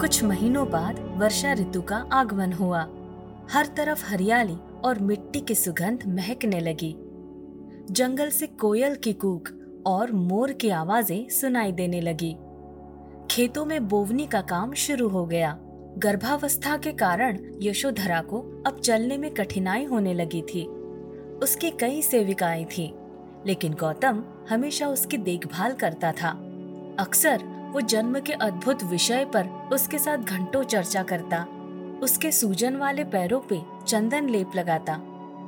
कुछ महीनों बाद वर्षा ऋतु का आगमन हुआ। हर तरफ़ हरियाली और मिट्टी की सुगंध महकने लगी। जंगल से कोयल की कूक और मोर की आवाज़ें सुनाई देने लगी। खेतों में बोवनी का काम शुरू हो गया। गर्भावस्था के कारण यशोधरा को अब चलने में कठिनाई होने लगी थी। उसकी कई सेविकाएँ थी, लेकिन गौतम हमेशा उसकी देखभाल करता था। अक्सर वो जन्म के अद्भुत विषय पर उसके साथ घंटों चर्चा करता। उसके सूजन वाले पैरों पे चंदन लेप लगाता।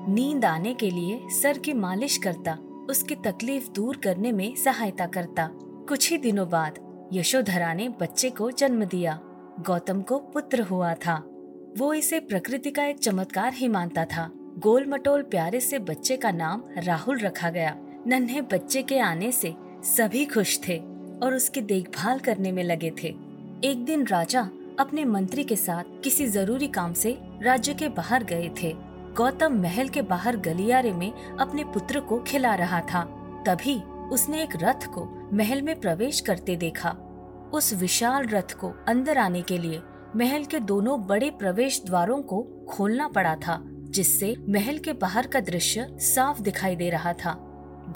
नींद आने के लिए सर की मालिश करता। उसकी तकलीफ़ दूर करने में सहायता करता। कुछ ही दिनों बाद यशोधरा ने बच्चे को जन्म दिया। गौतम को पुत्र हुआ था। वो इसे प्रकृति का एक चमत्कार ही मानता था। गोल मटोल प्यारे से बच्चे का नाम राहुल रखा गया। नन्हे बच्चे के आने से सभी खुश थे। और उसकी देखभाल करने में लगे थे। एक दिन राजा अपने मंत्री के साथ किसी ज़रूरी काम से राज्य के बाहर गए थे। गौतम महल के बाहर गलियारे में अपने पुत्र को खिला रहा था। तभी उसने एक रथ को महल में प्रवेश करते देखा। उस विशाल रथ को अंदर आने के लिए महल के दोनों बड़े प्रवेश द्वारों को खोलना पड़ा था, जिससे महल के बाहर का दृश्य साफ़ दिखाई दे रहा था।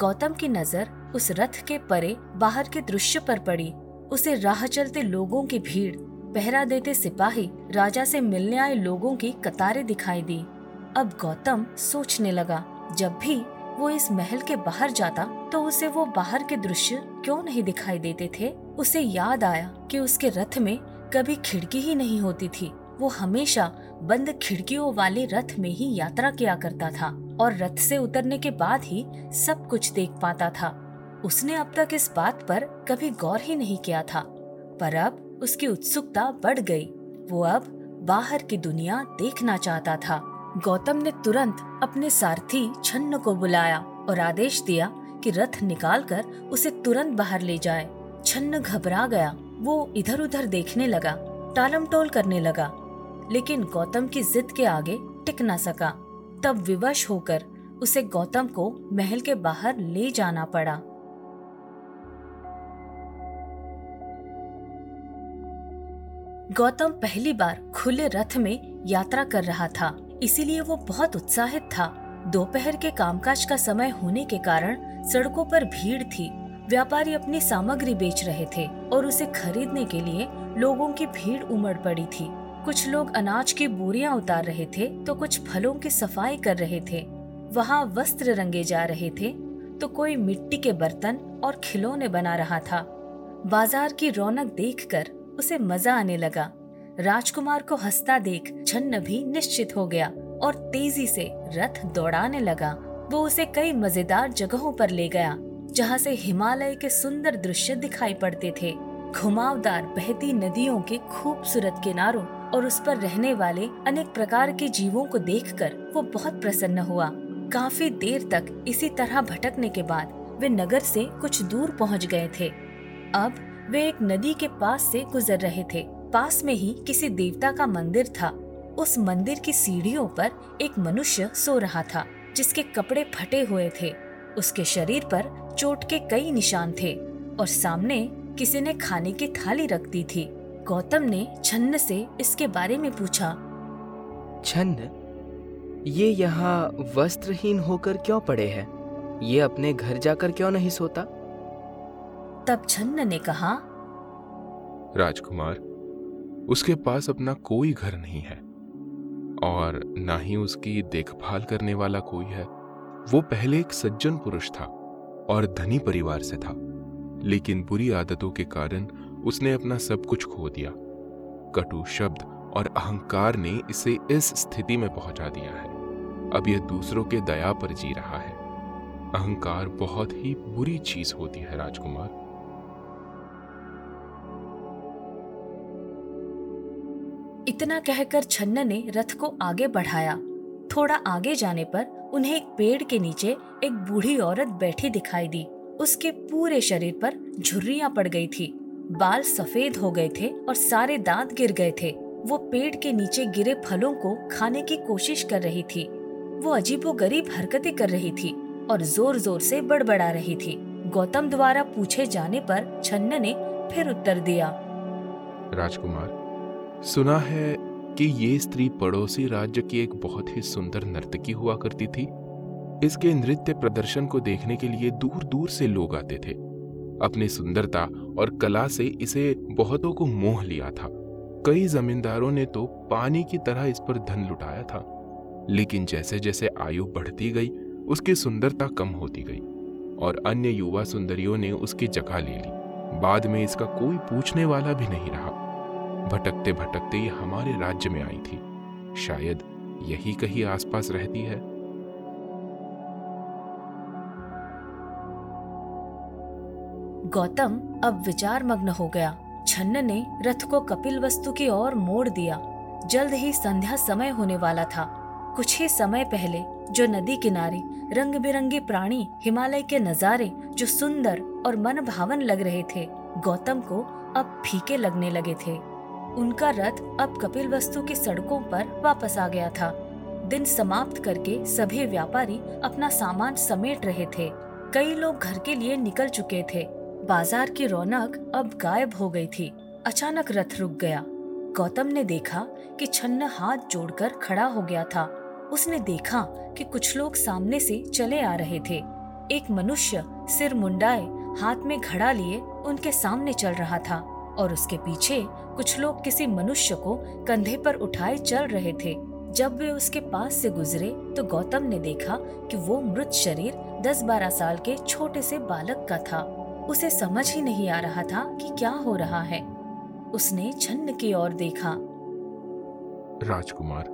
गौतम की नज़र उस रथ के परे बाहर के दृश्य पर पड़ी। उसे राह चलते लोगों की भीड़, पहरा देते सिपाही, राजा से मिलने आए लोगों की कतारें दिखाई दी। अब गौतम सोचने लगा, जब भी वो इस महल के बाहर जाता तो उसे वो बाहर के दृश्य क्यों नहीं दिखाई देते थे? उसे याद आया कि उसके रथ में कभी खिड़की ही नहीं होती थी। वो हमेशा बंद खिड़कियों वाले रथ में ही यात्रा किया करता था और रथ से उतरने के बाद ही सब कुछ देख पाता था। उसने अब तक इस बात पर कभी गौर ही नहीं किया था। पर अब उसकी उत्सुकता बढ़ गई। वो अब बाहर की दुनिया देखना चाहता था। गौतम ने तुरंत अपने सारथी छन्न को बुलाया और आदेश दिया कि रथ निकालकर उसे तुरंत बाहर ले जाए। छन्न घबरा गया। वो इधर उधर देखने लगा टालम टोल करने लगा। लेकिन गौतम की जिद के आगे टिक न सका। तब विवश होकर उसे गौतम को महल के बाहर ले जाना पड़ा। गौतम पहली बार खुले रथ में यात्रा कर रहा था, इसीलिए वो बहुत उत्साहित था। दोपहर के कामकाज का समय होने के कारण सड़कों पर भीड़ थी। व्यापारी अपनी सामग्री बेच रहे थे और उसे खरीदने के लिए लोगों की भीड़ उमड़ पड़ी थी। कुछ लोग अनाज की बोरियाँ उतार रहे थे तो कुछ फलों की सफ़ाई कर रहे थे। वहाँ वस्त्र रंगे जा रहे थे तो कोई मिट्टी के बर्तन और खिलौने बना रहा था। बाज़ार की रौनक देखकर उसे मज़ा आने लगा। राजकुमार को हंसता देख छन्न भी निश्चित हो गया और तेज़ी से रथ दौड़ाने लगा। वो उसे कई मज़ेदार जगहों पर ले गया, जहाँ से हिमालय के सुंदर दृश्य दिखाई पड़ते थे। घुमावदार, बहती नदियों के खूबसूरत किनारों और उस पर रहने वाले अनेक प्रकार के जीवों को देखकर वो बहुत प्रसन्न हुआ। काफ़ी देर तक इसी तरह भटकने के बाद वे नगर से कुछ दूर पहुँच गए थे। अब वे एक नदी के पास से गुजर रहे थे। पास में ही किसी देवता का मंदिर था। उस मंदिर की सीढ़ियों पर एक मनुष्य सो रहा था, जिसके कपड़े फटे हुए थे। उसके शरीर पर चोट के कई निशान थे और सामने किसी ने खाने की थाली रख दी थी। गौतम ने छन्न से इसके बारे में पूछा, छन्न, ये यहाँ वस्त्रहीन होकर क्यों पड़े हैं? ये अपने घर जाकर क्यों नहीं सोता? तब छन्न ने कहा, राजकुमार, उसके पास अपना कोई घर नहीं है, और ना ही उसकी देखभाल करने वाला कोई है। वो पहले एक सज्जन पुरुष था और धनी परिवार से था, लेकिन बुरी आदतों के कारण उसने अपना सब कुछ खो दिया। कटु शब्द और अहंकार ने इसे इस स्थिति में पहुँचा दिया है। अब यह दूसरों के दया पर जी रहा है। अहंकार बहुत ही बुरी चीज़ होती है, राजकुमार। इतना कहकर छन्न ने रथ को आगे बढ़ाया। थोड़ा आगे जाने पर उन्हें एक पेड़ के नीचे एक बूढ़ी औरत बैठी दिखाई दी। उसके पूरे शरीर पर झुर्रियाँ पड़ गई थी। बाल सफ़ेद हो गए थे और सारे दांत गिर गए थे। वो पेड़ के नीचे गिरे फलों को खाने की कोशिश कर रही थी। वो अजीबो गरीब हरकतें कर रही थी और ज़ोर ज़ोर से बड़बड़ा रही थी। गौतम द्वारा पूछे जाने पर छन्न ने फिर उत्तर दिया। राजकुमार सुना है कि ये स्त्री पड़ोसी राज्य की एक बहुत ही सुंदर नर्तकी हुआ करती थी। इसके नृत्य प्रदर्शन को देखने के लिए दूर दूर से लोग आते थे। अपनी सुंदरता और कला से इसे बहुतों को मोह लिया था। कई जमींदारों ने तो पानी की तरह इस पर धन लुटाया था। लेकिन जैसे जैसे आयु बढ़ती गई, उसकी सुंदरता कम होती गई और अन्य युवा सुंदरियों ने उसकी जगह ले ली। बाद में इसका कोई पूछने वाला भी नहीं रहा। भटकते भटकते ये हमारे राज्य में आई थी। शायद यही कहीं आसपास रहती है। गौतम अब विचार मग्न हो गया। छन्न ने रथ को कपिल वस्तु की ओर मोड़ दिया। जल्द ही संध्या समय होने वाला था। कुछ ही समय पहले जो नदी किनारे रंग बिरंगे प्राणी हिमालय के नजारे, जो सुंदर और मन भावन लग रहे थे, गौतम को अब फीके लगने लगे थे। उनका रथ अब कपिल वस्तु की सड़कों पर वापस आ गया था। दिन समाप्त करके सभी व्यापारी अपना सामान समेट रहे थे। कई लोग घर के लिए निकल चुके थे। बाज़ार की रौनक अब गायब हो गई थी। अचानक रथ रुक गया। गौतम ने देखा कि छन्न हाथ जोड़कर खड़ा हो गया था। उसने देखा कि कुछ लोग सामने से चले आ रहे थे। एक मनुष्य सिर मुंडाए हाथ में घड़ा लिए उनके सामने चल रहा था। और उसके पीछे कुछ लोग किसी मनुष्य को कंधे पर उठाए चल रहे थे। जब वे उसके पास से गुजरे तो गौतम ने देखा कि वो मृत शरीर 10-12 साल के छोटे से बालक का था। उसे समझ ही नहीं आ रहा था कि क्या हो रहा है। उसने छन्न की ओर देखा। राजकुमार,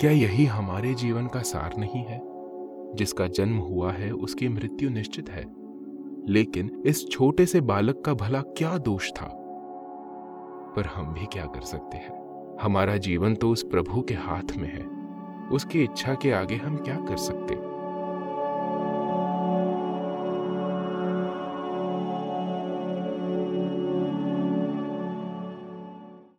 क्या यही हमारे जीवन का सार नहीं है? जिसका जन्म हुआ है, उसकी मृत्यु निश्चित है। लेकिन इस छोटे से बालक का भला क्या दोष था? पर हम भी क्या कर सकते हैं? हमारा जीवन तो उस प्रभु के हाथ में है। उसकी इच्छा के आगे हम क्या कर सकते